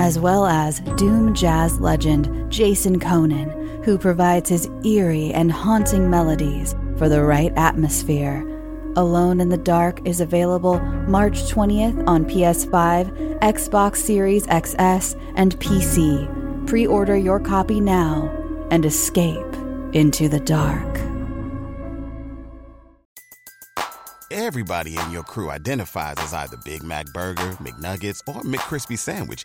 as well as Doom jazz legend Jason Köhnen, who provides his eerie and haunting melodies for the right atmosphere. Alone in the Dark is available March 20th on PS5, Xbox Series XS, and PC. Pre order your copy now and escape into the dark. Everybody in your crew identifies as either Big Mac Burger, McNuggets, or McCrispy Sandwich,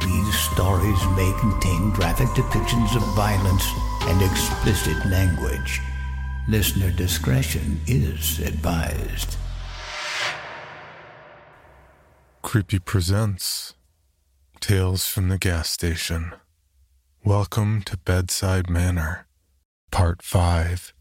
These stories may contain graphic depictions of violence and explicit language. Listener discretion is advised. Creepy presents Tales from the Gas Station. Welcome to Bedside Manor, Part 5.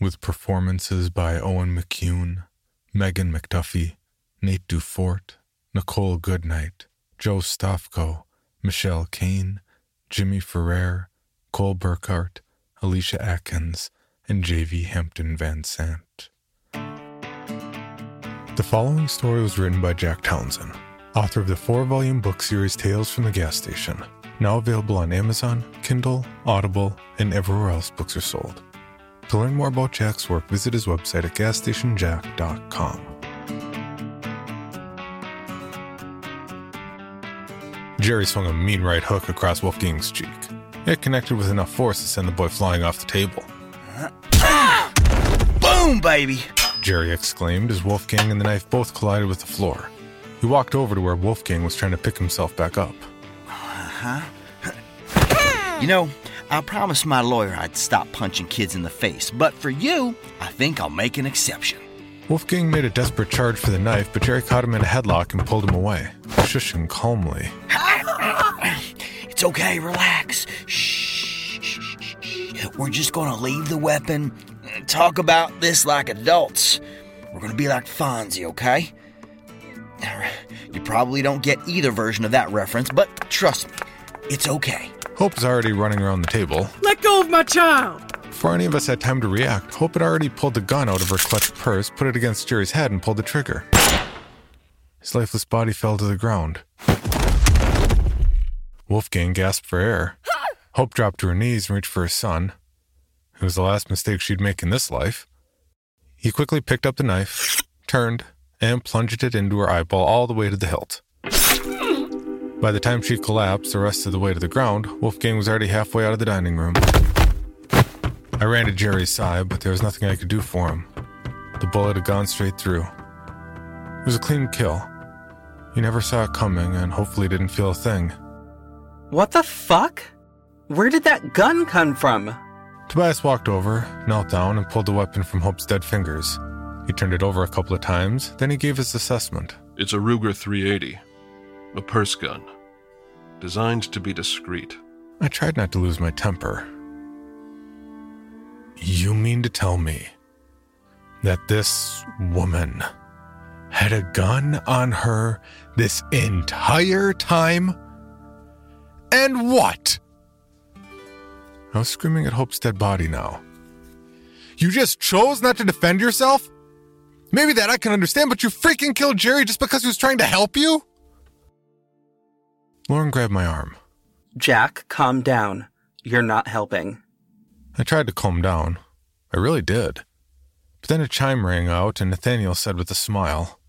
With performances by Owen McCuen, Megan McDuffee, Nate Dufort, Nichole Goodnight, Joe Stofko, Michelle Kane, Jimmy Ferrer, Cole Burkhardt, Alicia Atkins, and J.V. Hampton VanSant. The following story was written by Jack Townsend, author of the four volume book series Tales from the Gas Station, now available on Amazon, Kindle, Audible, and everywhere else books are sold. To learn more about Jack's work, visit his website at gasstationjack.com. Jerry swung a mean right hook across Wolfgang's cheek. It connected with enough force to send the boy flying off the table. Boom, baby! Jerry exclaimed as Wolfgang and the knife both collided with the floor. He walked over to where Wolfgang was trying to pick himself back up. Huh? You know, I promised my lawyer I'd stop punching kids in the face, but for you, I think I'll make an exception. Wolfgang made a desperate charge for the knife, but Jerry caught him in a headlock and pulled him away, shushing calmly. It's okay, relax. Shh. shh, shh, shh. We're just gonna leave the weapon and talk about this like adults. We're gonna be like Fonzie, okay? You probably don't get either version of that reference, but trust me, it's okay. Hope's already running around the table. Let go of my child! Before any of us had time to react, Hope had already pulled the gun out of her clutched purse, put it against Jerry's head, and pulled the trigger. His lifeless body fell to the ground. Wolfgang gasped for air. Hope dropped to her knees and reached for her son. It was the last mistake she'd make in this life. He quickly picked up the knife, turned, and plunged it into her eyeball all the way to the hilt. By the time she collapsed the rest of the way to the ground, Wolfgang was already halfway out of the dining room. I ran to Jerry's side, but there was nothing I could do for him. The bullet had gone straight through. It was a clean kill. He never saw it coming and hopefully didn't feel a thing. What the fuck? Where did that gun come from? Tobias walked over, knelt down, and pulled the weapon from Hope's dead fingers. He turned it over a couple of times, then he gave his assessment. It's a Ruger 380, a purse gun, designed to be discreet. I tried not to lose my temper. You mean to tell me that this woman had a gun on her this entire time? And what? I was screaming at Hope's dead body now. You just chose not to defend yourself? Maybe that I can understand, but you freaking killed Jerry just because he was trying to help you? Lauren grabbed my arm. Jack, calm down. You're not helping. I tried to calm down. I really did. But then a chime rang out, and Nathaniel said with a smile,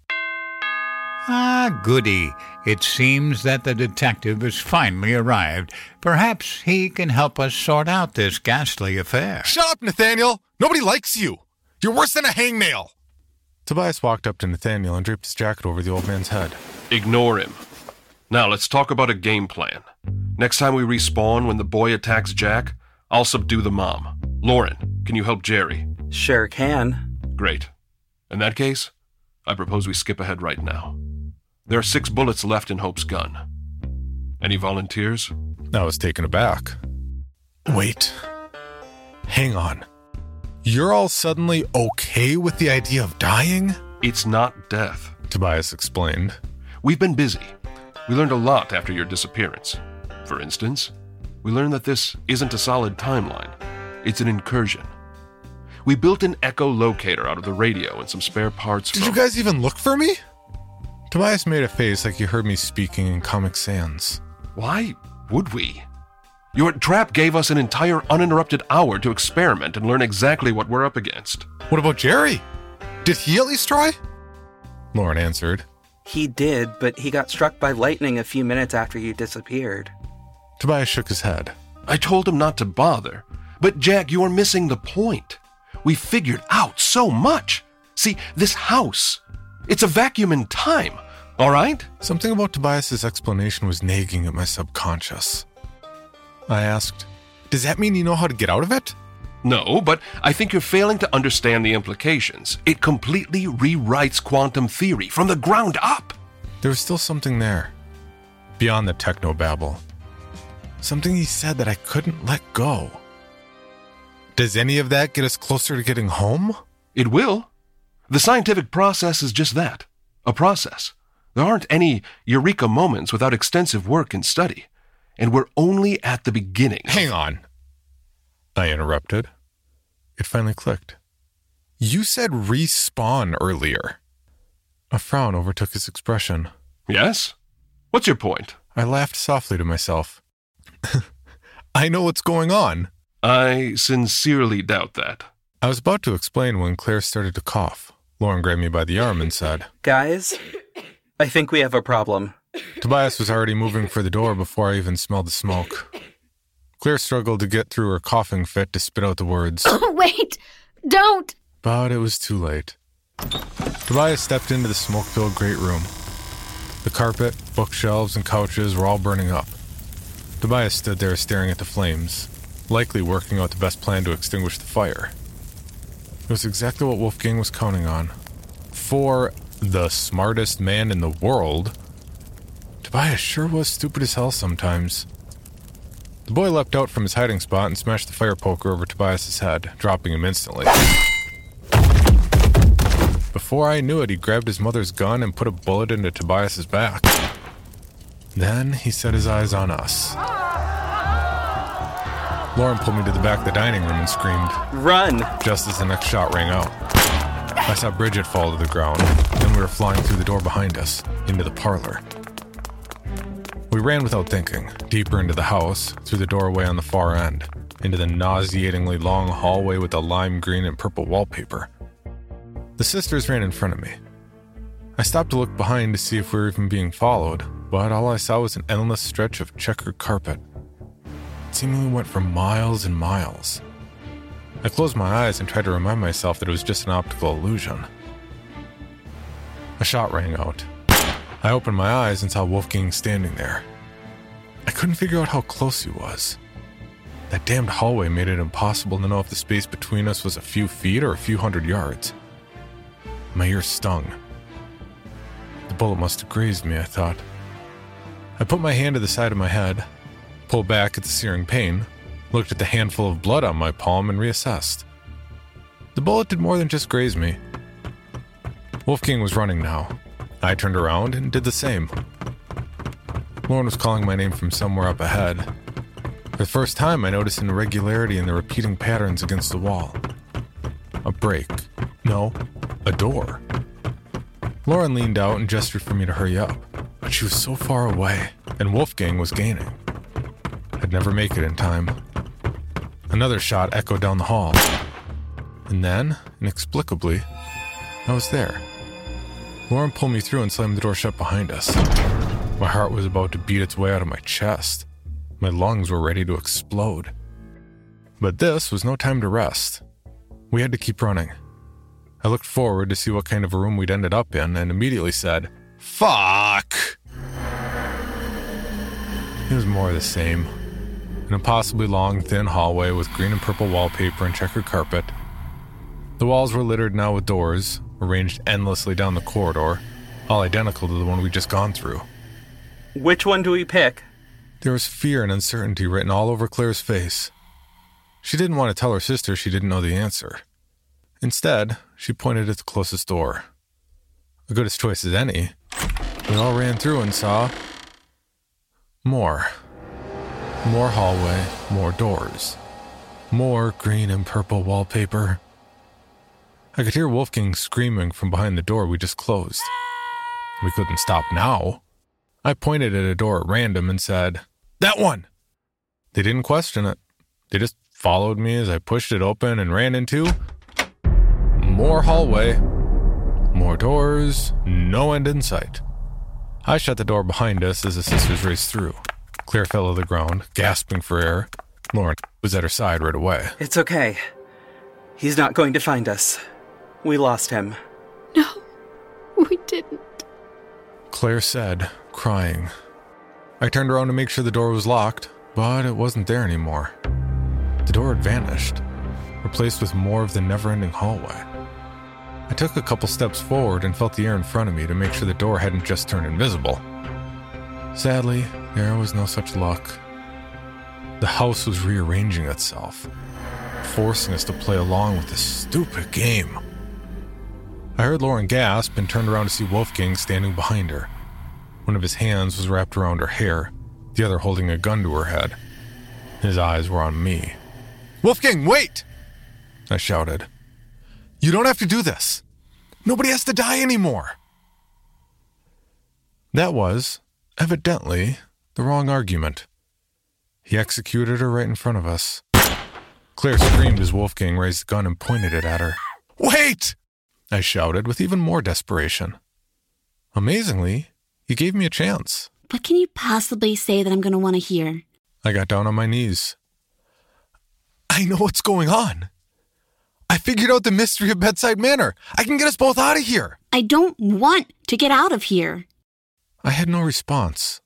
Ah, goody. It seems that the detective has finally arrived. Perhaps he can help us sort out this ghastly affair. Shut up, Nathaniel! Nobody likes you! You're worse than a hangnail! Tobias walked up to Nathaniel and draped his jacket over the old man's head. Ignore him. Now let's talk about a game plan. Next time we respawn when the boy attacks Jack, I'll subdue the mom. Lauren, can you help Jerry? Sure can. Great. In that case, I propose we skip ahead right now. There are six bullets left in Hope's gun. Any volunteers? I was taken aback. Wait. Hang on. You're all suddenly okay with the idea of dying? It's not death. Tobias explained. We've been busy. We learned a lot after your disappearance. For instance, we learned that this isn't a solid timeline, it's an incursion. We built an echolocator out of the radio and some spare parts Did from. you guys even look for me? Tobias made a face like he heard me speaking in Comic Sans. Why would we? Your trap gave us an entire uninterrupted hour to experiment and learn exactly what we're up against. What about Jerry? Did he at least try? Lauren answered. He did, but he got struck by lightning a few minutes after you disappeared. Tobias shook his head. I told him not to bother. But Jack, you're missing the point. We figured out so much. See, this house, it's a vacuum in time, all right? Something about Tobias's explanation was nagging at my subconscious. I asked, Does that mean you know how to get out of it? No, but I think you're failing to understand the implications. It completely rewrites quantum theory from the ground up. There was still something there, beyond the techno babble. Something he said that I couldn't let go. Does any of that get us closer to getting home? It will. The scientific process is just that a process. There aren't any eureka moments without extensive work and study. And we're only at the beginning. Hang on. I interrupted. It finally clicked. You said respawn earlier. A frown overtook his expression. Yes? What's your point? I laughed softly to myself. I know what's going on. I sincerely doubt that. I was about to explain when Claire started to cough. Lauren grabbed me by the arm and said, Guys, I think we have a problem. Tobias was already moving for the door before I even smelled the smoke. Claire struggled to get through her coughing fit to spit out the words, Oh, Wait! Don't! but it was too late. Tobias stepped into the smoke filled great room. The carpet, bookshelves, and couches were all burning up. Tobias stood there staring at the flames, likely working out the best plan to extinguish the fire. It was exactly what Wolfgang was counting on. For the smartest man in the world, Tobias sure was stupid as hell sometimes. The boy leapt out from his hiding spot and smashed the fire poker over Tobias's head, dropping him instantly. Before I knew it, he grabbed his mother's gun and put a bullet into Tobias's back. Then he set his eyes on us. Lauren pulled me to the back of the dining room and screamed, Run! just as the next shot rang out. I saw Bridget fall to the ground, we were flying through the door behind us, into the parlor. We ran without thinking, deeper into the house, through the doorway on the far end, into the nauseatingly long hallway with the lime green and purple wallpaper. The sisters ran in front of me. I stopped to look behind to see if we were even being followed, but all I saw was an endless stretch of checkered carpet. It seemingly went for miles and miles. I closed my eyes and tried to remind myself that it was just an optical illusion. A shot rang out. I opened my eyes and saw Wolfgang standing there. I couldn't figure out how close he was. That damned hallway made it impossible to know if the space between us was a few feet or a few hundred yards. My ear stung. The bullet must have grazed me, I thought. I put my hand to the side of my head, pulled back at the searing pain, looked at the handful of blood on my palm, and reassessed. The bullet did more than just graze me. Wolfgang was running now. I turned around and did the same. Lauren was calling my name from somewhere up ahead. For the first time, I noticed an irregularity in the repeating patterns against the wall. A break. No, a door. Lauren leaned out and gestured for me to hurry up, but she was so far away, and Wolfgang was gaining. I'd never make it in time. Another shot echoed down the hall. And then, inexplicably, I was there. Lauren pulled me through and slammed the door shut behind us. My heart was about to beat its way out of my chest. My lungs were ready to explode. But this was no time to rest. We had to keep running. I looked forward to see what kind of a room we'd ended up in and immediately said, Fuck! It was more of the same. An impossibly long, thin hallway with green and purple wallpaper and checkered carpet. The walls were littered now with doors, arranged endlessly down the corridor, all identical to the one we'd just gone through. Which one do we pick? There was fear and uncertainty written all over Claire's face. She didn't want to tell her sister she didn't know the answer. Instead, she pointed at the closest door. A good as choice as any. We all ran through and saw more. More hallway, more doors. More green and purple wallpaper. I could hear Wolfgang screaming from behind the door we just closed. We couldn't stop now. I pointed at a door at random and said, That one! They didn't question it. They just followed me as I pushed it open and ran into more hallway, more doors, no end in sight. I shut the door behind us as the sisters raced through. Claire fell to the ground, gasping for air. Lauren was at her side right away. It's okay. He's not going to find us. We lost him. No, we didn't. Claire said, crying. I turned around to make sure the door was locked, but it wasn't there anymore. The door had vanished, replaced with more of the never ending hallway. I took a couple steps forward and felt the air in front of me to make sure the door hadn't just turned invisible. Sadly, there was no such luck. The house was rearranging itself, forcing us to play along with this stupid game. I heard Lauren gasp and turned around to see Wolfgang standing behind her. One of his hands was wrapped around her hair, the other holding a gun to her head. His eyes were on me. Wolfgang, wait! I shouted. You don't have to do this. Nobody has to die anymore. That was, evidently, the wrong argument. He executed her right in front of us. Claire screamed as Wolfgang raised the gun and pointed it at her. Wait! I shouted with even more desperation. Amazingly, he gave me a chance. What can you possibly say that I'm going to want to hear? I got down on my knees. I know what's going on. I figured out the mystery of Bedside Manor. I can get us both out of here. I don't want to get out of here. I had no response.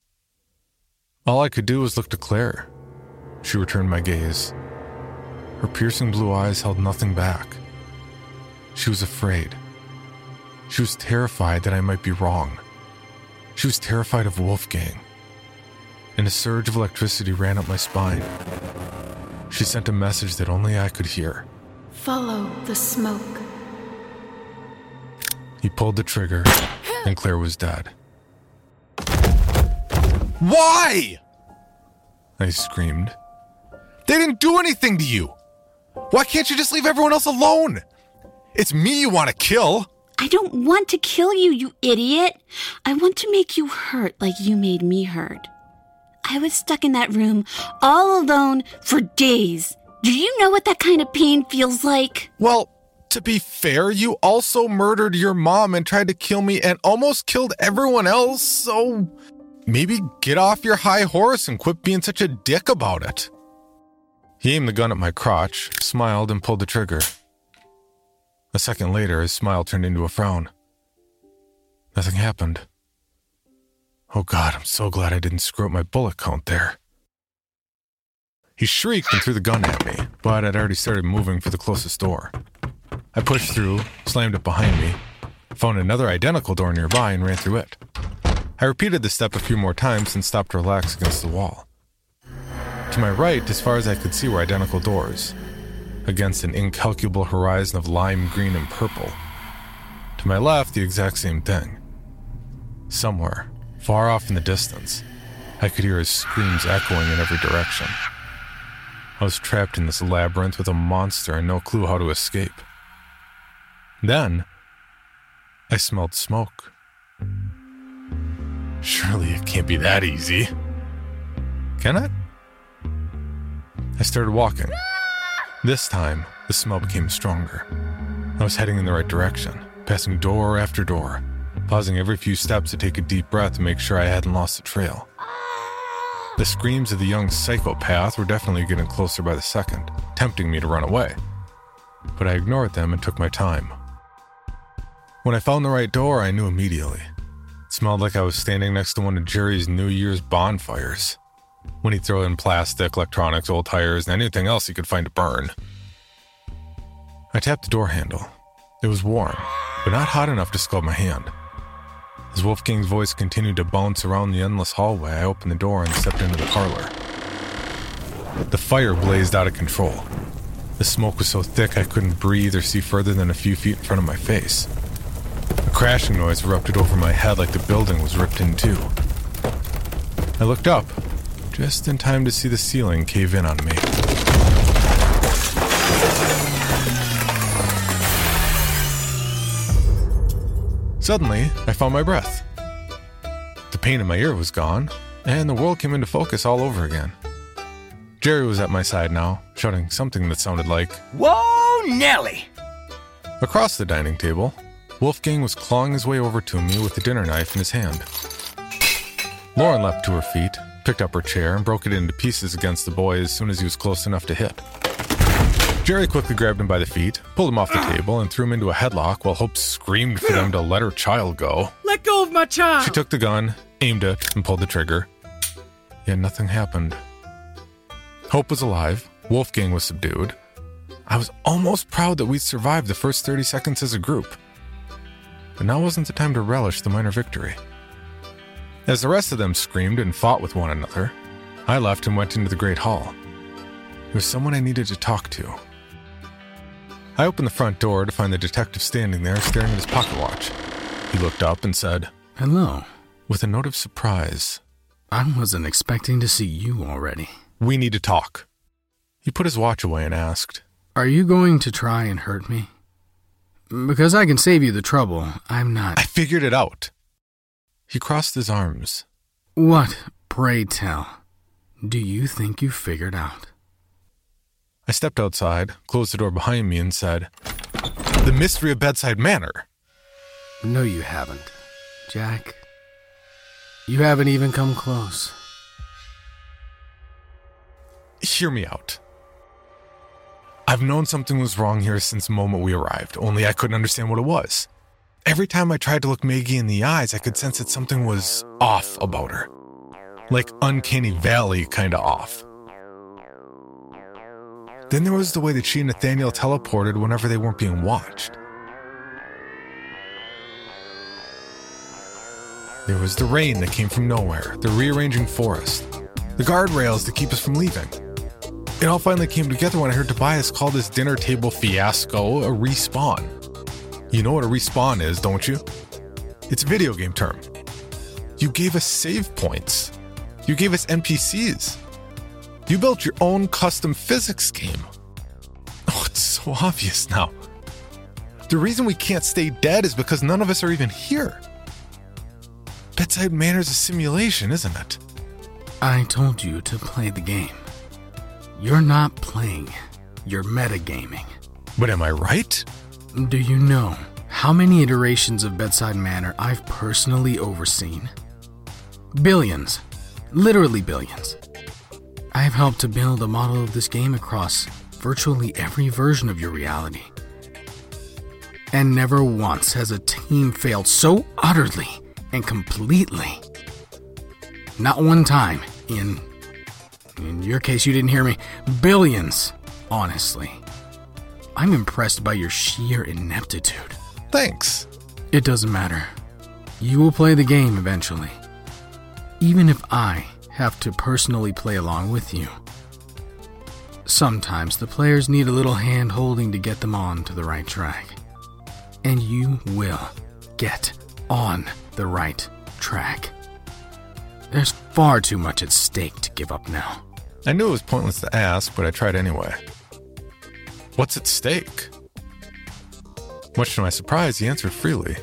All I could do was look to Claire. She returned my gaze. Her piercing blue eyes held nothing back. She was afraid. She was terrified that I might be wrong. She was terrified of Wolfgang. And a surge of electricity ran up my spine. She sent a message that only I could hear. Follow the smoke. He pulled the trigger, and Claire was dead. Why? I screamed. They didn't do anything to you. Why can't you just leave everyone else alone? It's me you want to kill. I don't want to kill you, you idiot. I want to make you hurt like you made me hurt. I was stuck in that room all alone for days. Do you know what that kind of pain feels like? Well, to be fair, you also murdered your mom and tried to kill me and almost killed everyone else, so maybe get off your high horse and quit being such a dick about it. He aimed the gun at my crotch, smiled, and pulled the trigger. A second later, his smile turned into a frown. Nothing happened. Oh God, I'm so glad I didn't screw up my bullet count there. He shrieked and threw the gun at me, but I'd already started moving for the closest door. I pushed through, slammed it behind me, found another identical door nearby, and ran through it. I repeated the step a few more times and stopped to relax against the wall. To my right, as far as I could see, were identical doors, against an incalculable horizon of lime green and purple. To my left, the exact same thing. Somewhere, far off in the distance, I could hear his screams echoing in every direction. I was trapped in this labyrinth with a monster and no clue how to escape. Then, I smelled smoke. Surely it can't be that easy. Can it? I started walking. This time, the smell became stronger. I was heading in the right direction, passing door after door, pausing every few steps to take a deep breath to make sure I hadn't lost the trail. The screams of the young psychopath were definitely getting closer by the second, tempting me to run away. But I ignored them and took my time. When I found the right door, I knew immediately. It smelled like I was standing next to one of Jerry's New Year's bonfires when he'd throw in plastic, electronics, old tires, and anything else he could find to burn. I tapped the door handle. It was warm, but not hot enough to scald my hand. As Wolfgang's voice continued to bounce around the endless hallway, I opened the door and stepped into the parlor. The fire blazed out of control. The smoke was so thick I couldn't breathe or see further than a few feet in front of my face. A crashing noise erupted over my head like the building was ripped in two. I looked up, just in time to see the ceiling cave in on me. Suddenly, I found my breath. The pain in my ear was gone, and the world came into focus all over again. Jerry was at my side now, shouting something that sounded like, Whoa, Nelly! Across the dining table, Wolfgang was clawing his way over to me with the dinner knife in his hand. Lauren leapt to her feet, picked up her chair, and broke it into pieces against the boy as soon as he was close enough to hit. Jerry quickly grabbed him by the feet, pulled him off the table, and threw him into a headlock while Hope screamed for them to let her child go. Let go of my child! She took the gun, aimed it, and pulled the trigger. Yet nothing happened. Hope was alive, Wolfgang was subdued. I was almost proud that we'd survived the first 30 seconds as a group. But now wasn't the time to relish the minor victory. As the rest of them screamed and fought with one another, I left and went into the Great Hall. There was someone I needed to talk to. I opened the front door to find the detective standing there staring at his pocket watch. He looked up and said, Hello. With a note of surprise, I wasn't expecting to see you already. We need to talk. He put his watch away and asked, Are you going to try and hurt me? Because I can save you the trouble. I'm not. I figured it out. He crossed his arms. What, pray tell, do you think you figured out? I stepped outside, closed the door behind me, and said, The mystery of Bedside Manor. No, you haven't, Jack. You haven't even come close. Hear me out. I've known something was wrong here since the moment we arrived, only I couldn't understand what it was. Every time I tried to look Maggie in the eyes, I could sense that something was off about her. Like Uncanny Valley kind of off. Then there was the way that she and Nathaniel teleported whenever they weren't being watched. There was the rain that came from nowhere, the rearranging forest, the guardrails to keep us from leaving. It all finally came together when I heard Tobias call this dinner table fiasco a respawn. You know what a respawn is, don't you? It's a video game term. You gave us save points. You gave us NPCs. You built your own custom physics game. Oh, it's so obvious now. The reason we can't stay dead is because none of us are even here. Bedside Manor's a simulation, isn't it? I told you to play the game. You're not playing, you're metagaming. But am I right? Do you know how many iterations of Bedside Manor I've personally overseen? Billions. Literally billions. I've helped to build a model of this game across virtually every version of your reality. And never once has a team failed so utterly and completely. Not one time in In your case, you didn't hear me. Billions, honestly. I'm impressed by your sheer ineptitude. Thanks. It doesn't matter. You will play the game eventually. Even if I have to personally play along with you. Sometimes the players need a little hand holding to get them on to the right track. And you will get on the right track. There's far too much at stake to give up now. I knew it was pointless to ask, but I tried anyway. What's at stake? Much to my surprise, he answered freely.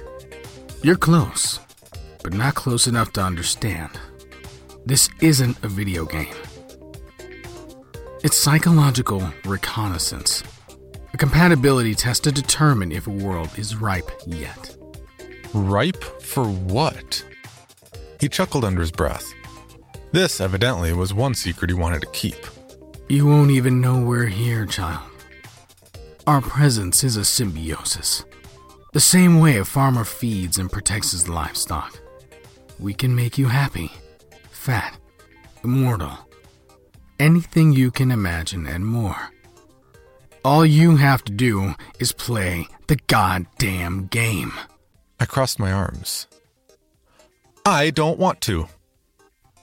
You're close, but not close enough to understand. This isn't a video game. It's psychological reconnaissance, a compatibility test to determine if a world is ripe yet. Ripe for what? He chuckled under his breath. This, evidently, was one secret he wanted to keep. You won't even know we're here, child. Our presence is a symbiosis. The same way a farmer feeds and protects his livestock. We can make you happy, fat, immortal, anything you can imagine and more. All you have to do is play the goddamn game. I crossed my arms. I don't want to.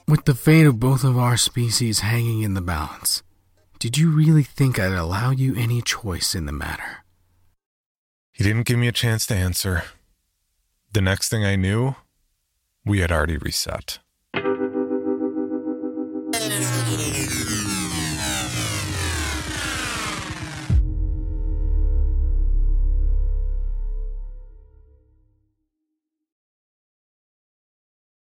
With the fate of both of our species hanging in the balance, did you really think I'd allow you any choice in the matter? He didn't give me a chance to answer. The next thing I knew, we had already reset.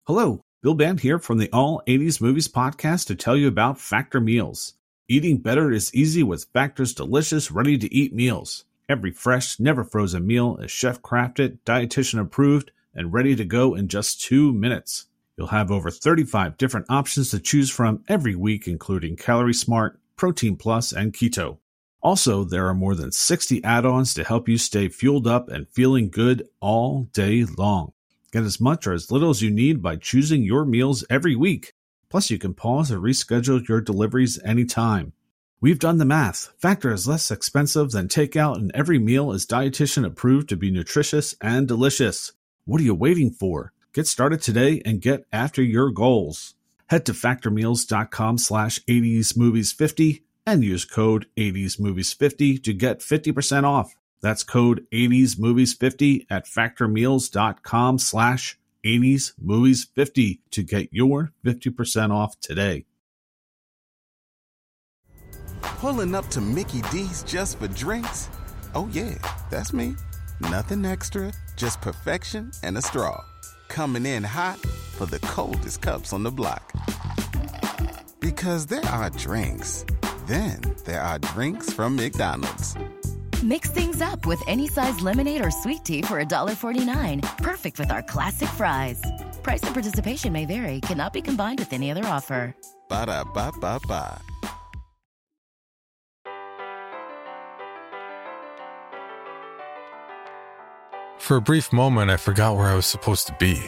Hello, Bill Band here from the All 80s Movies podcast to tell you about Factor Meals. Eating better is easy with Factor's delicious, ready to eat meals. Every fresh, never frozen meal is chef crafted, dietitian approved, and ready to go in just two minutes. You'll have over 35 different options to choose from every week, including Calorie Smart, Protein Plus, and Keto. Also, there are more than 60 add ons to help you stay fueled up and feeling good all day long. Get as much or as little as you need by choosing your meals every week. Plus, you can pause or reschedule your deliveries anytime. We've done the math. Factor is less expensive than takeout, and every meal is dietitian approved to be nutritious and delicious. What are you waiting for? Get started today and get after your goals. Head to factormeals.com slash 80smovies50 and use code 80smovies50 to get 50% off. That's code 80smovies50 at factormeals.com slash 80smovies50 to get your 50% off today. Pulling up to Mickey D's just for drinks? Oh, yeah, that's me. Nothing extra, just perfection and a straw. Coming in hot for the coldest cups on the block. Because there are drinks, then there are drinks from McDonald's. Mix things up with any size lemonade or sweet tea for $1.49. Perfect with our classic fries. Price and participation may vary, cannot be combined with any other offer. Ba da ba ba ba. For a brief moment, I forgot where I was supposed to be.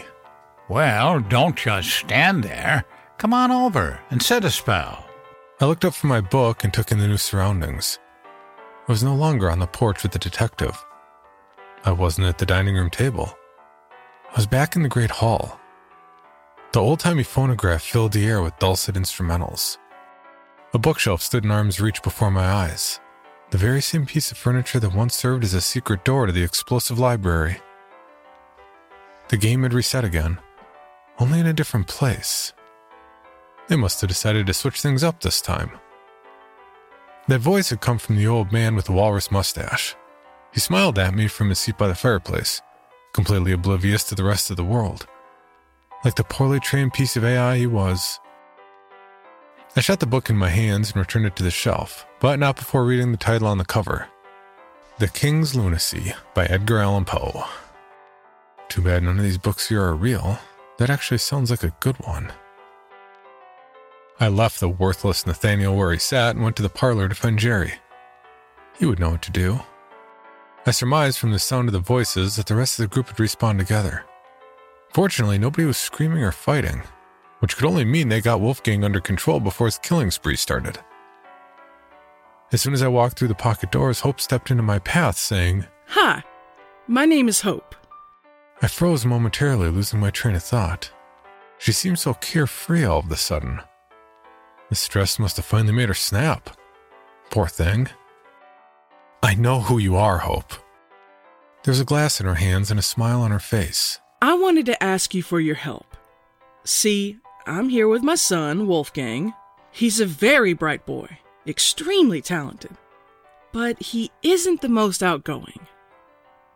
Well, don't just stand there. Come on over and sit a spell. I looked up from my book and took in the new surroundings. I was no longer on the porch with the detective. I wasn't at the dining room table. I was back in the great hall. The old timey phonograph filled the air with dulcet instrumentals. A bookshelf stood in arm's reach before my eyes, the very same piece of furniture that once served as a secret door to the explosive library. The game had reset again, only in a different place. They must have decided to switch things up this time. That voice had come from the old man with the walrus mustache. He smiled at me from his seat by the fireplace, completely oblivious to the rest of the world. Like the poorly trained piece of AI he was. I shut the book in my hands and returned it to the shelf, but not before reading the title on the cover The King's Lunacy by Edgar Allan Poe. Too bad none of these books here are real. That actually sounds like a good one. I left the worthless Nathaniel where he sat and went to the parlor to find Jerry. He would know what to do. I surmised from the sound of the voices that the rest of the group had respawned together. Fortunately, nobody was screaming or fighting. which could only mean they got Wolfgang under control before his killing spree started. As soon as I walked through the pocket doors, Hope stepped into my path, saying, Hi, my name is Hope. I froze momentarily, losing my train of thought. She seemed so carefree all of a sudden. The stress must have finally made her snap. Poor thing. I know who you are, Hope. There's a glass in her hands and a smile on her face. I wanted to ask you for your help. See, I'm here with my son, Wolfgang. He's a very bright boy, extremely talented, but he isn't the most outgoing.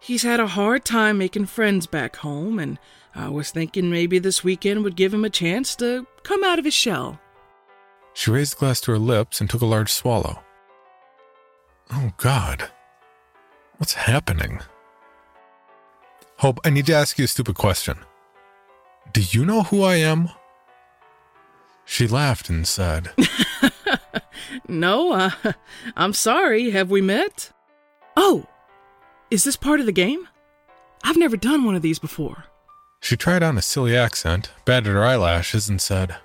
He's had a hard time making friends back home, and I was thinking maybe this weekend would give him a chance to come out of his shell. She raised the glass to her lips and took a large swallow. Oh, God. What's happening? Hope, I need to ask you a stupid question. Do you know who I am? She laughed and said, No, uh, I'm sorry. Have we met? Oh, is this part of the game? I've never done one of these before. She tried on a silly accent, batted her eyelashes, and said,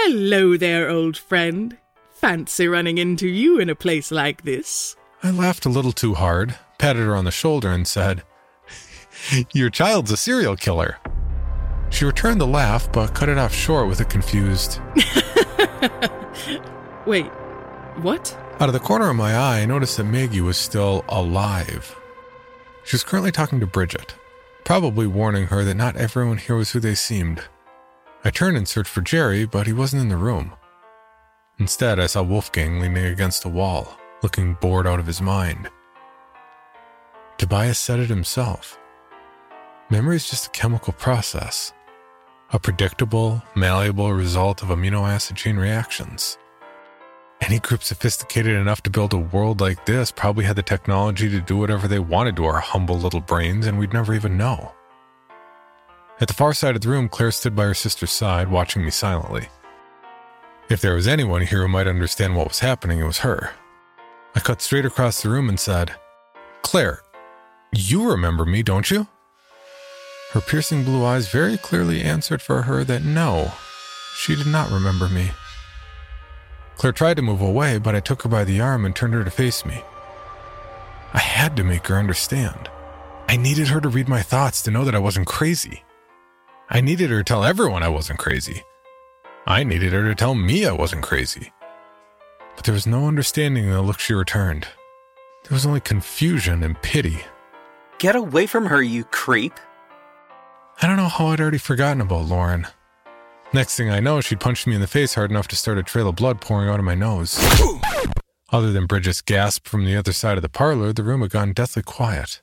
Hello there, old friend. Fancy running into you in a place like this. I laughed a little too hard, patted her on the shoulder, and said, Your child's a serial killer. She returned the laugh, but cut it off short with a confused, Wait, what? Out of the corner of my eye, I noticed that Maggie was still alive. She was currently talking to Bridget, probably warning her that not everyone here was who they seemed. I turned and searched for Jerry, but he wasn't in the room. Instead, I saw Wolfgang leaning against a wall, looking bored out of his mind. Tobias said it himself. Memory is just a chemical process, a predictable, malleable result of amino acid chain reactions. Any group sophisticated enough to build a world like this probably had the technology to do whatever they wanted to our humble little brains, and we'd never even know. At the far side of the room, Claire stood by her sister's side, watching me silently. If there was anyone here who might understand what was happening, it was her. I cut straight across the room and said, Claire, you remember me, don't you? Her piercing blue eyes very clearly answered for her that no, she did not remember me. Claire tried to move away, but I took her by the arm and turned her to face me. I had to make her understand. I needed her to read my thoughts to know that I wasn't crazy. I needed her to tell everyone I wasn't crazy. I needed her to tell me I wasn't crazy. But there was no understanding in the look she returned. There was only confusion and pity. Get away from her, you creep. I don't know how I'd already forgotten about Lauren. Next thing I know, she'd punched me in the face hard enough to start a trail of blood pouring out of my nose. Other than Bridget's gasp from the other side of the parlor, the room had gone deathly quiet.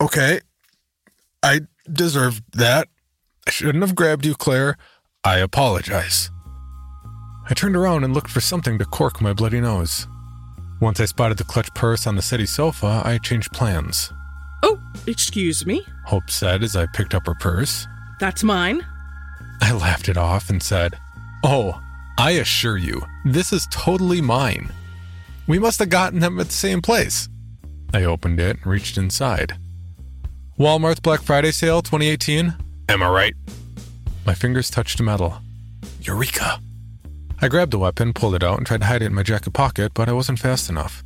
Okay. I deserved that. I shouldn't have grabbed you, Claire. I apologize. I turned around and looked for something to cork my bloody nose. Once I spotted the clutch purse on the city sofa, I changed plans. Oh, excuse me. Hope said as I picked up her purse. That's mine. I laughed it off and said, Oh, I assure you, this is totally mine. We must have gotten them at the same place. I opened it and reached inside. Walmart's Black Friday sale 2018? Am I right? My fingers touched metal. Eureka! I grabbed the weapon, pulled it out, and tried to hide it in my jacket pocket, but I wasn't fast enough.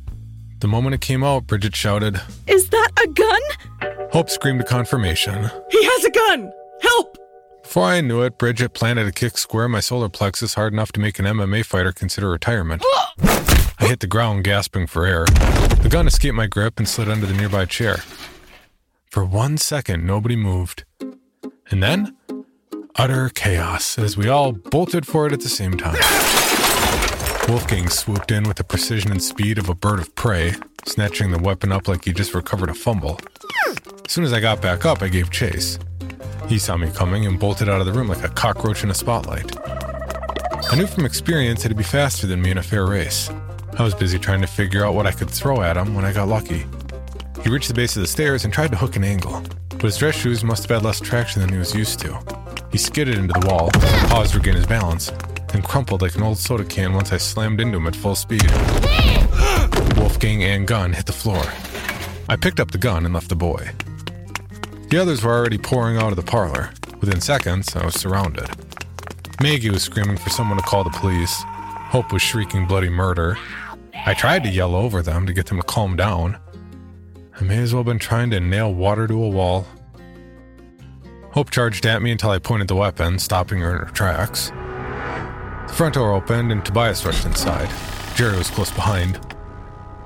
The moment it came out, Bridget shouted, Is that a gun? Hope screamed a confirmation. He has a gun! Help! Before I knew it, Bridget planted a kick square in my solar plexus hard enough to make an MMA fighter consider retirement. I hit the ground, gasping for air. The gun escaped my grip and slid under the nearby chair. For one second, nobody moved. And then, utter chaos as we all bolted for it at the same time. Wolfgang swooped in with the precision and speed of a bird of prey, snatching the weapon up like he just recovered a fumble. As soon as I got back up, I gave chase. He saw me coming and bolted out of the room like a cockroach in a spotlight. I knew from experience he'd be faster than me in a fair race. I was busy trying to figure out what I could throw at him when I got lucky. He reached the base of the stairs and tried to hook an angle, but his dress shoes must have had less traction than he was used to. He skidded into the wall, paused to regain his balance, and crumpled like an old soda can once I slammed into him at full speed. Wolfgang and gun hit the floor. I picked up the gun and left the boy. The others were already pouring out of the parlor. Within seconds, I was surrounded. Maggie was screaming for someone to call the police. Hope was shrieking bloody murder. I tried to yell over them to get them to calm down. I may as well have been trying to nail water to a wall. Hope charged at me until I pointed the weapon, stopping her in her tracks. The front door opened and Tobias rushed inside. Jerry was close behind.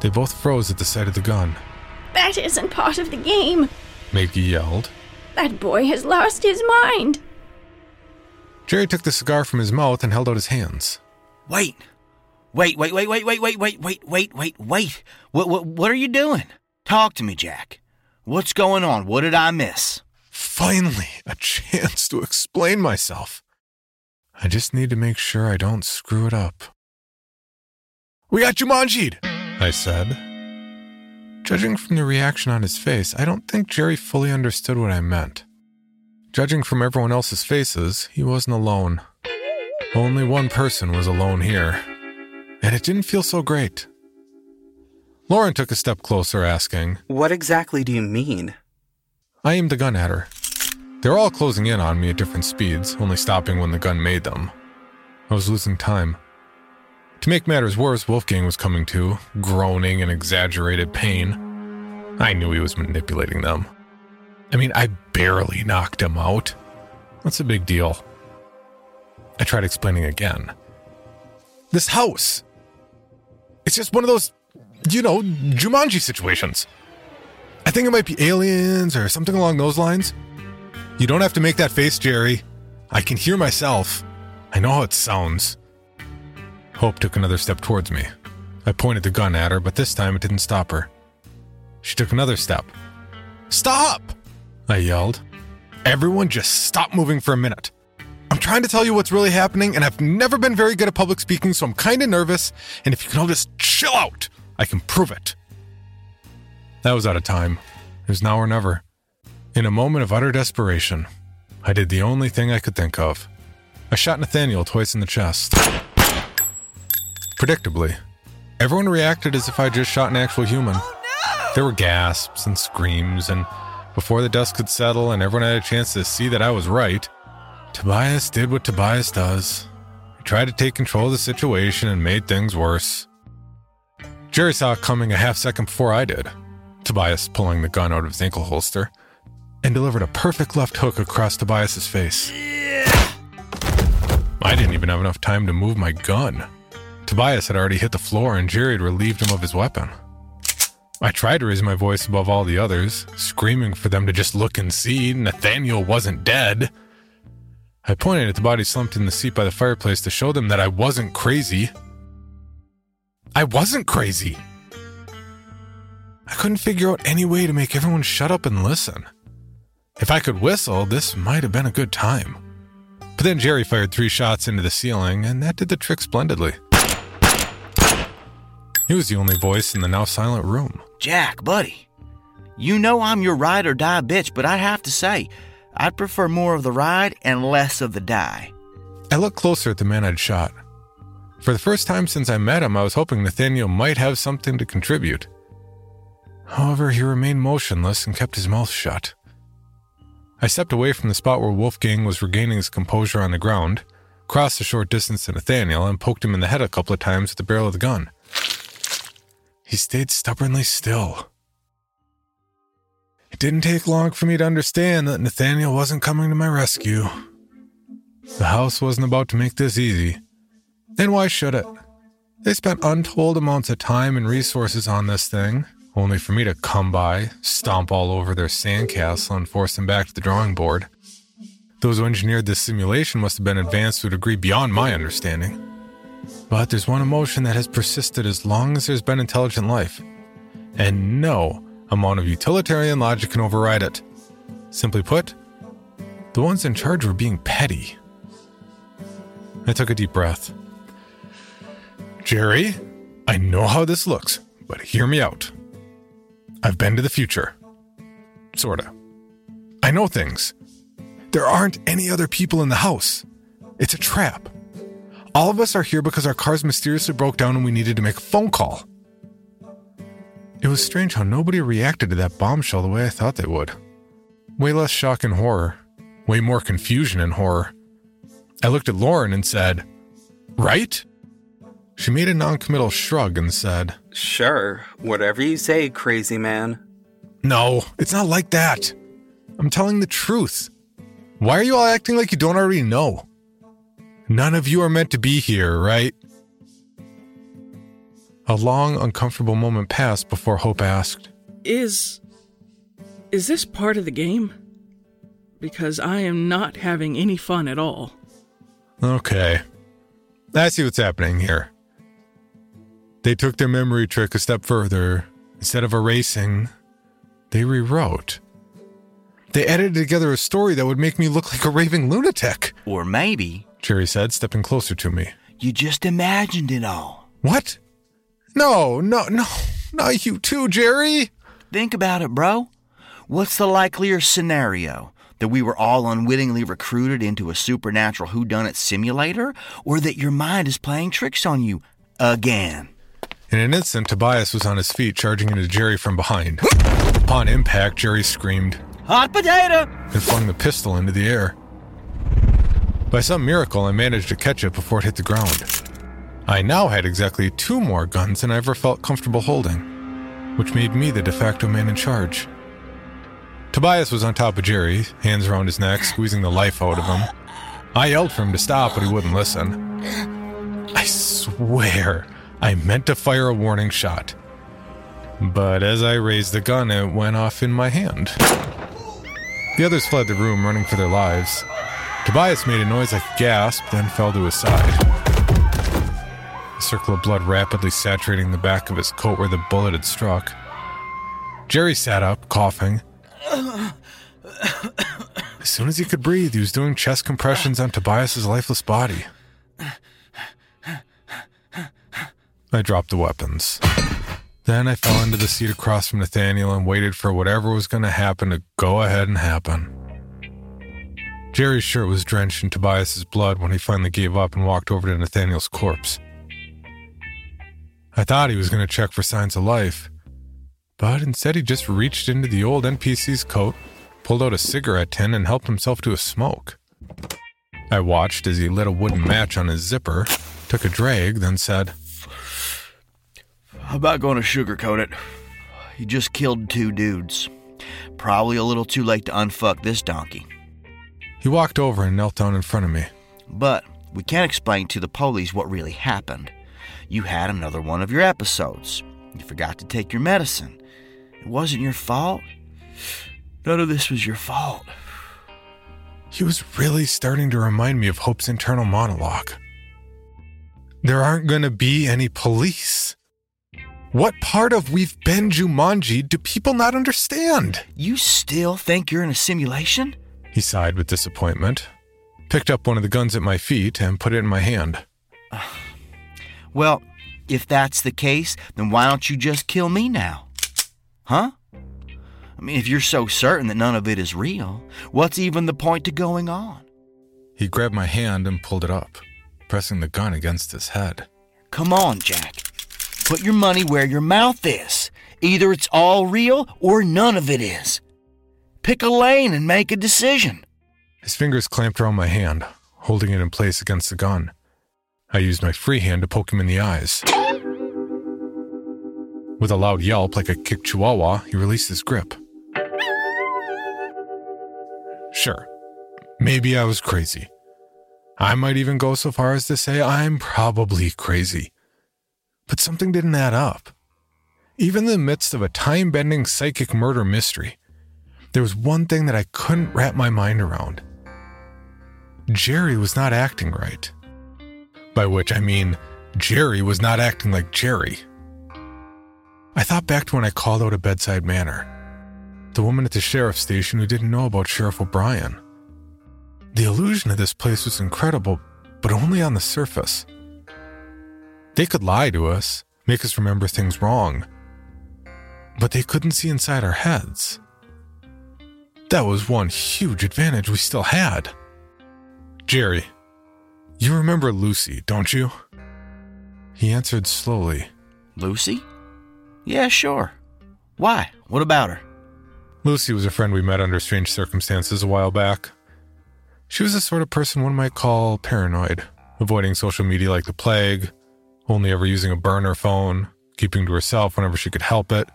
They both froze at the sight of the gun. That isn't part of the game. Maggie yelled. That boy has lost his mind. Jerry took the cigar from his mouth and held out his hands. Wait. Wait, wait, wait, wait, wait, wait, wait, wait, wait, wait, wait. What, what, what are you doing? Talk to me, Jack. What's going on? What did I miss? Finally, a chance to explain myself. I just need to make sure I don't screw it up. We got Jumanji'd, I said. Judging from the reaction on his face, I don't think Jerry fully understood what I meant. Judging from everyone else's faces, he wasn't alone. Only one person was alone here, and it didn't feel so great. Lauren took a step closer, asking, What exactly do you mean? I aimed the gun at her. They were all closing in on me at different speeds, only stopping when the gun made them. I was losing time. To make matters worse, Wolfgang was coming to, groaning in exaggerated pain. I knew he was manipulating them. I mean, I barely knocked him out. What's the big deal? I tried explaining again. This house. It's just one of those, you know, Jumanji situations. I think it might be aliens or something along those lines. You don't have to make that face, Jerry. I can hear myself. I know how it sounds. Hope took another step towards me. I pointed the gun at her, but this time it didn't stop her. She took another step. Stop! I yelled. Everyone just stop moving for a minute. I'm trying to tell you what's really happening, and I've never been very good at public speaking, so I'm kind of nervous, and if you can all just chill out, I can prove it. That was out of time. It was now or never. In a moment of utter desperation, I did the only thing I could think of. I shot Nathaniel twice in the chest. Predictably, everyone reacted as if I just shot an actual human. Oh, there were gasps and screams, and before the dust could settle and everyone had a chance to see that I was right, Tobias did what Tobias does. He tried to take control of the situation and made things worse. Jerry saw it coming a half second before I did. Tobias pulling the gun out of his ankle holster and delivered a perfect left hook across Tobias's face. I didn't even have enough time to move my gun. Tobias had already hit the floor and Jerry had relieved him of his weapon. I tried to raise my voice above all the others, screaming for them to just look and see Nathaniel wasn't dead. I pointed at the body slumped in the seat by the fireplace to show them that I wasn't crazy. I wasn't crazy. I couldn't figure out any way to make everyone shut up and listen. If I could whistle, this might have been a good time. But then Jerry fired three shots into the ceiling, and that did the trick splendidly. He was the only voice in the now silent room. Jack, buddy. You know I'm your ride or die bitch, but I have to say, I'd prefer more of the ride and less of the die. I looked closer at the man I'd shot. For the first time since I met him, I was hoping Nathaniel might have something to contribute. However, he remained motionless and kept his mouth shut. I stepped away from the spot where Wolfgang was regaining his composure on the ground, crossed a short distance to Nathaniel, and poked him in the head a couple of times with the barrel of the gun. He stayed stubbornly still. It didn't take long for me to understand that Nathaniel wasn't coming to my rescue. The house wasn't about to make this easy. And why should it? They spent untold amounts of time and resources on this thing, only for me to come by, stomp all over their sandcastle, and force them back to the drawing board. Those who engineered this simulation must have been advanced to a degree beyond my understanding. But there's one emotion that has persisted as long as there's been intelligent life. And no amount of utilitarian logic can override it. Simply put, the ones in charge were being petty. I took a deep breath. Jerry, I know how this looks, but hear me out. I've been to the future. Sorta. I know things. There aren't any other people in the house. It's a trap. All of us are here because our cars mysteriously broke down and we needed to make a phone call. It was strange how nobody reacted to that bombshell the way I thought they would. Way less shock and horror, way more confusion and horror. I looked at Lauren and said, Right? She made a noncommittal shrug and said, Sure, whatever you say, crazy man. No, it's not like that. I'm telling the truth. Why are you all acting like you don't already know? None of you are meant to be here, right? A long, uncomfortable moment passed before Hope asked, Is. Is this part of the game? Because I am not having any fun at all. Okay. I see what's happening here. They took their memory trick a step further. Instead of erasing, they rewrote. They edited together a story that would make me look like a raving lunatic. Or maybe Jerry said, stepping closer to me. you just imagined it all. What? No, no, no, not you too, Jerry. Think about it, bro. What's the likelier scenario? That we were all unwittingly recruited into a supernatural whodunit simulator? Or that your mind is playing tricks on you again? In an instant, Tobias was on his feet, charging into Jerry from behind. Upon impact, Jerry screamed Hot potato! and flung the pistol into the air. By some miracle, I managed to catch it before it hit the ground. I now had exactly two more guns than I ever felt comfortable holding, which made me the de facto man in charge. Tobias was on top of Jerry, hands around his neck, squeezing the life out of him. I yelled for him to stop, but he wouldn't listen. I swear, I meant to fire a warning shot. But as I raised the gun, it went off in my hand. The others fled the room, running for their lives. Tobias made a noise like a gasp, then fell to his side. A circle of blood rapidly saturating the back of his coat where the bullet had struck. Jerry sat up, coughing. As soon as he could breathe, he was doing chest compressions on Tobias's lifeless body. I dropped the weapons. Then I fell into the seat across from Nathaniel and waited for whatever was going to happen to go ahead and happen. Jerry's shirt was drenched in Tobias's blood when he finally gave up and walked over to Nathaniel's corpse. I thought he was going to check for signs of life, but instead he just reached into the old NPC's coat, pulled out a cigarette tin, and helped himself to a smoke. I watched as he lit a wooden match on his zipper, took a drag, then said, How about going to sugarcoat it? You just killed two dudes. Probably a little too late to unfuck this donkey. He walked over and knelt down in front of me. But we can't explain to the police what really happened. You had another one of your episodes. You forgot to take your medicine. It wasn't your fault. None of this was your fault. He was really starting to remind me of Hope's internal monologue. There aren't going to be any police. What part of We've Been Jumanji do people not understand? You still think you're in a simulation? He sighed with disappointment, picked up one of the guns at my feet, and put it in my hand. Well, if that's the case, then why don't you just kill me now? Huh? I mean, if you're so certain that none of it is real, what's even the point to going on? He grabbed my hand and pulled it up, pressing the gun against his head. Come on, Jack. Put your money where your mouth is. Either it's all real or none of it is. Pick a lane and make a decision. His fingers clamped around my hand, holding it in place against the gun. I used my free hand to poke him in the eyes. With a loud yelp like a kicked chihuahua, he released his grip. Sure, maybe I was crazy. I might even go so far as to say I'm probably crazy. But something didn't add up. Even in the midst of a time bending psychic murder mystery, there was one thing that I couldn't wrap my mind around. Jerry was not acting right. By which I mean, Jerry was not acting like Jerry. I thought back to when I called out a Bedside Manor. The woman at the sheriff's station who didn't know about Sheriff O'Brien. The illusion of this place was incredible, but only on the surface. They could lie to us, make us remember things wrong, but they couldn't see inside our heads. That was one huge advantage we still had. Jerry, you remember Lucy, don't you? He answered slowly. Lucy? Yeah, sure. Why? What about her? Lucy was a friend we met under strange circumstances a while back. She was the sort of person one might call paranoid, avoiding social media like the plague, only ever using a burner phone, keeping to herself whenever she could help it.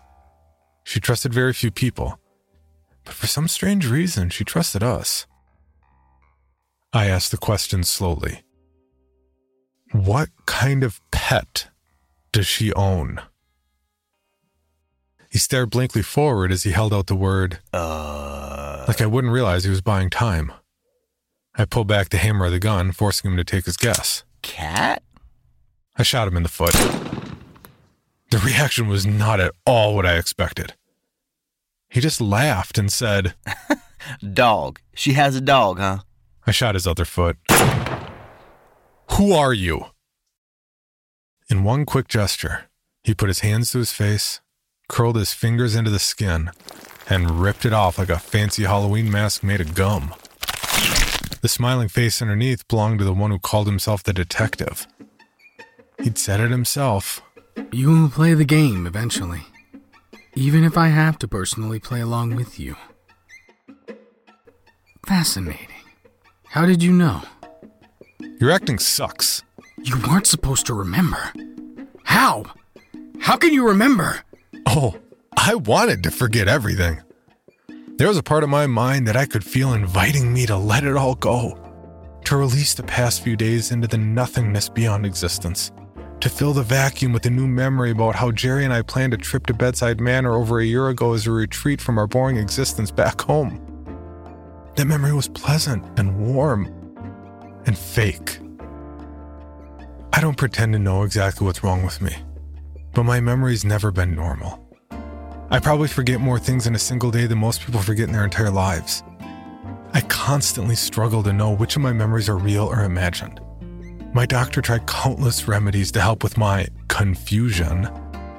She trusted very few people, but for some strange reason, she trusted us. I asked the question slowly What kind of pet does she own? He stared blankly forward as he held out the word, Uh. like I wouldn't realize he was buying time. I pulled back the hammer of the gun, forcing him to take his guess. Cat? I shot him in the foot. The reaction was not at all what I expected. He just laughed and said, Dog. She has a dog, huh? I shot his other foot. Who are you? In one quick gesture, he put his hands to his face, curled his fingers into the skin, and ripped it off like a fancy Halloween mask made of gum. The smiling face underneath belonged to the one who called himself the detective. He'd said it himself. You will play the game eventually, even if I have to personally play along with you. Fascinating. How did you know? Your acting sucks. You weren't supposed to remember. How? How can you remember? Oh, I wanted to forget everything. There was a part of my mind that I could feel inviting me to let it all go, to release the past few days into the nothingness beyond existence, to fill the vacuum with a new memory about how Jerry and I planned a trip to Bedside Manor over a year ago as a retreat from our boring existence back home. That memory was pleasant and warm and fake. I don't pretend to know exactly what's wrong with me, but my memory's never been normal. I probably forget more things in a single day than most people forget in their entire lives. I constantly struggle to know which of my memories are real or imagined. My doctor tried countless remedies to help with my confusion,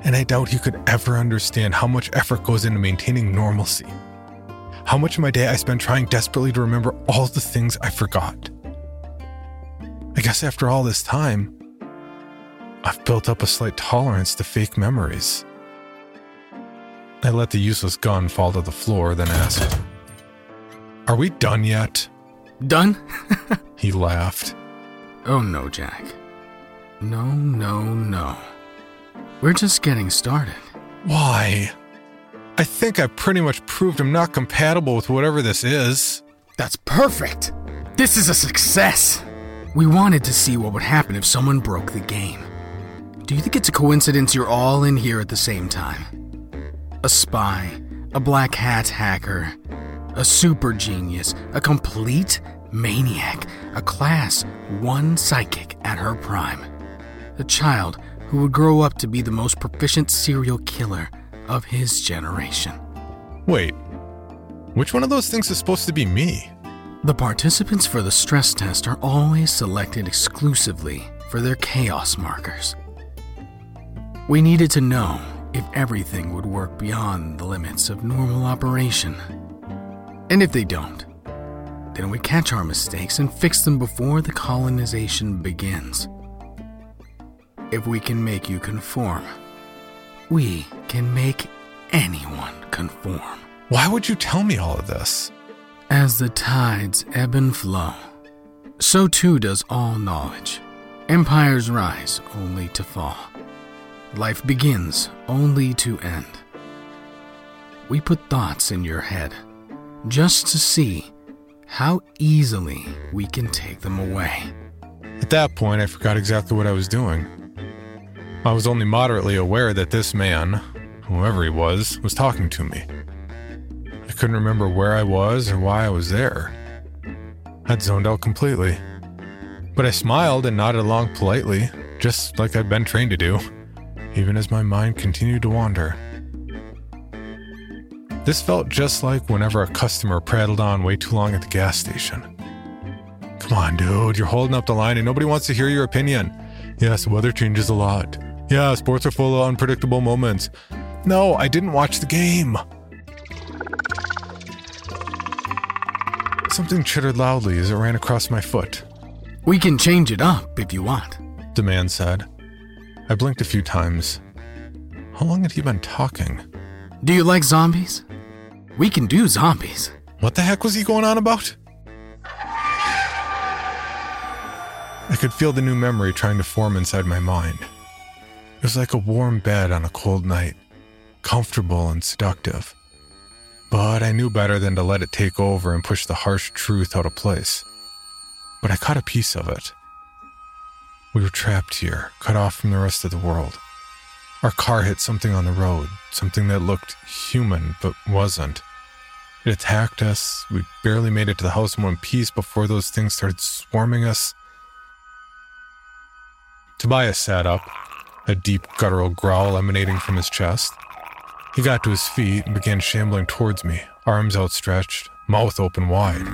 and I doubt he could ever understand how much effort goes into maintaining normalcy. How much of my day I spend trying desperately to remember all the things I forgot. I guess after all this time, I've built up a slight tolerance to fake memories. I let the useless gun fall to the floor, then asked, Are we done yet? Done? he laughed. Oh no, Jack. No, no, no. We're just getting started. Why? I think I pretty much proved I'm not compatible with whatever this is. That's perfect! This is a success! We wanted to see what would happen if someone broke the game. Do you think it's a coincidence you're all in here at the same time? A spy, a black hat hacker, a super genius, a complete maniac, a class one psychic at her prime. A child who would grow up to be the most proficient serial killer of his generation. Wait, which one of those things is supposed to be me? The participants for the stress test are always selected exclusively for their chaos markers. We needed to know if everything would work beyond the limits of normal operation. And if they don't, then we catch our mistakes and fix them before the colonization begins. If we can make you conform, we can make anyone conform. Why would you tell me all of this? As the tides ebb and flow, so too does all knowledge. Empires rise only to fall. Life begins only to end. We put thoughts in your head just to see how easily we can take them away. At that point, I forgot exactly what I was doing. I was only moderately aware that this man, whoever he was, was talking to me. I couldn't remember where I was or why I was there. I'd zoned out completely. But I smiled and nodded along politely, just like I'd been trained to do, even as my mind continued to wander. This felt just like whenever a customer prattled on way too long at the gas station. Come on, dude, you're holding up the line and nobody wants to hear your opinion. Yes, weather changes a lot. Yeah, sports are full of unpredictable moments. No, I didn't watch the game. Something chittered loudly as it ran across my foot. We can change it up if you want, the man said. I blinked a few times. How long had he been talking? Do you like zombies? We can do zombies. What the heck was he going on about? I could feel the new memory trying to form inside my mind. It was like a warm bed on a cold night, comfortable and seductive. But I knew better than to let it take over and push the harsh truth out of place. But I caught a piece of it. We were trapped here, cut off from the rest of the world. Our car hit something on the road, something that looked human but wasn't. It attacked us. We barely made it to the house in one piece before those things started swarming us. Tobias sat up, a deep guttural growl emanating from his chest. He got to his feet and began shambling towards me, arms outstretched, mouth open wide.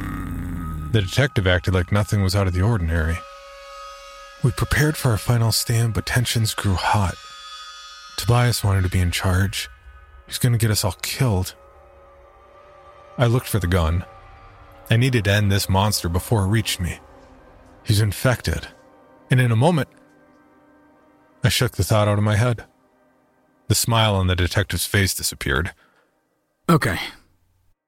The detective acted like nothing was out of the ordinary. We prepared for our final stand, but tensions grew hot. Tobias wanted to be in charge. He was going to get us all killed. I looked for the gun. I needed to end this monster before it reached me. He's infected. And in a moment, I shook the thought out of my head. The smile on the detective's face disappeared. Okay.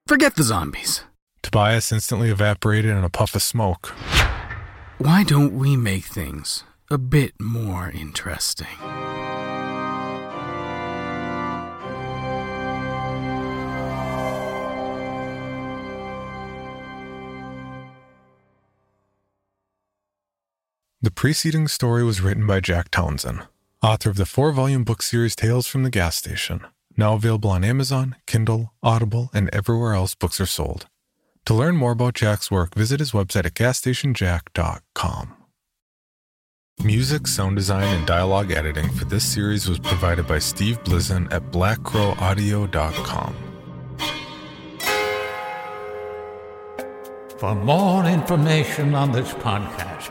Forget the zombies. Tobias instantly evaporated in a puff of smoke. Why don't we make things a bit more interesting? The preceding story was written by Jack Townsend, author of the four volume book series Tales from the Gas Station, now available on Amazon, Kindle, Audible, and everywhere else books are sold. To learn more about Jack's work, visit his website at gasstationjack.com. Music, sound design, and dialogue editing for this series was provided by Steve Blizin at blackcrowaudio.com. For more information on this podcast,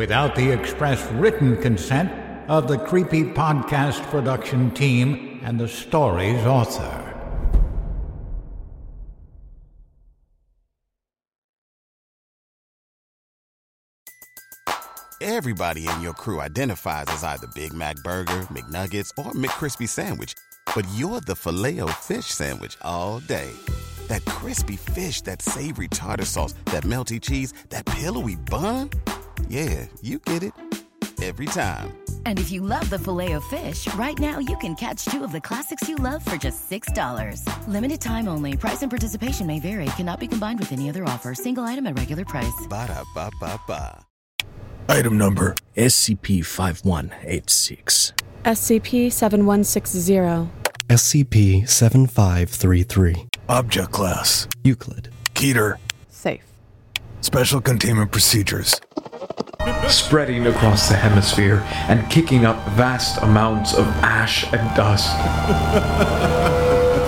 without the express written consent of the Creepy Podcast production team and the story's author. Everybody in your crew identifies as either Big Mac Burger, McNuggets, or McCrispy Sandwich. But you're the filet fish Sandwich all day. That crispy fish, that savory tartar sauce, that melty cheese, that pillowy bun. Yeah, you get it. Every time. And if you love the Filet-O-Fish, right now you can catch two of the classics you love for just $6. Limited time only. Price and participation may vary. Cannot be combined with any other offer. Single item at regular price. Ba da ba ba ba. Item number SCP 5186. SCP 7160. SCP 7533. Object Class Euclid. Keter. Safe. Special Containment Procedures. Spreading across the hemisphere and kicking up vast amounts of ash and dust.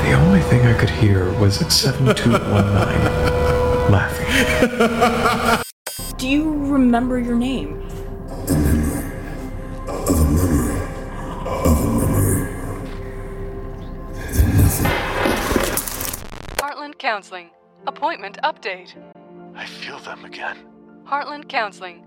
the only thing I could hear was 7219 laughing. Do you remember your name? Heartland Counseling. Appointment update. I feel them again. Heartland Counseling.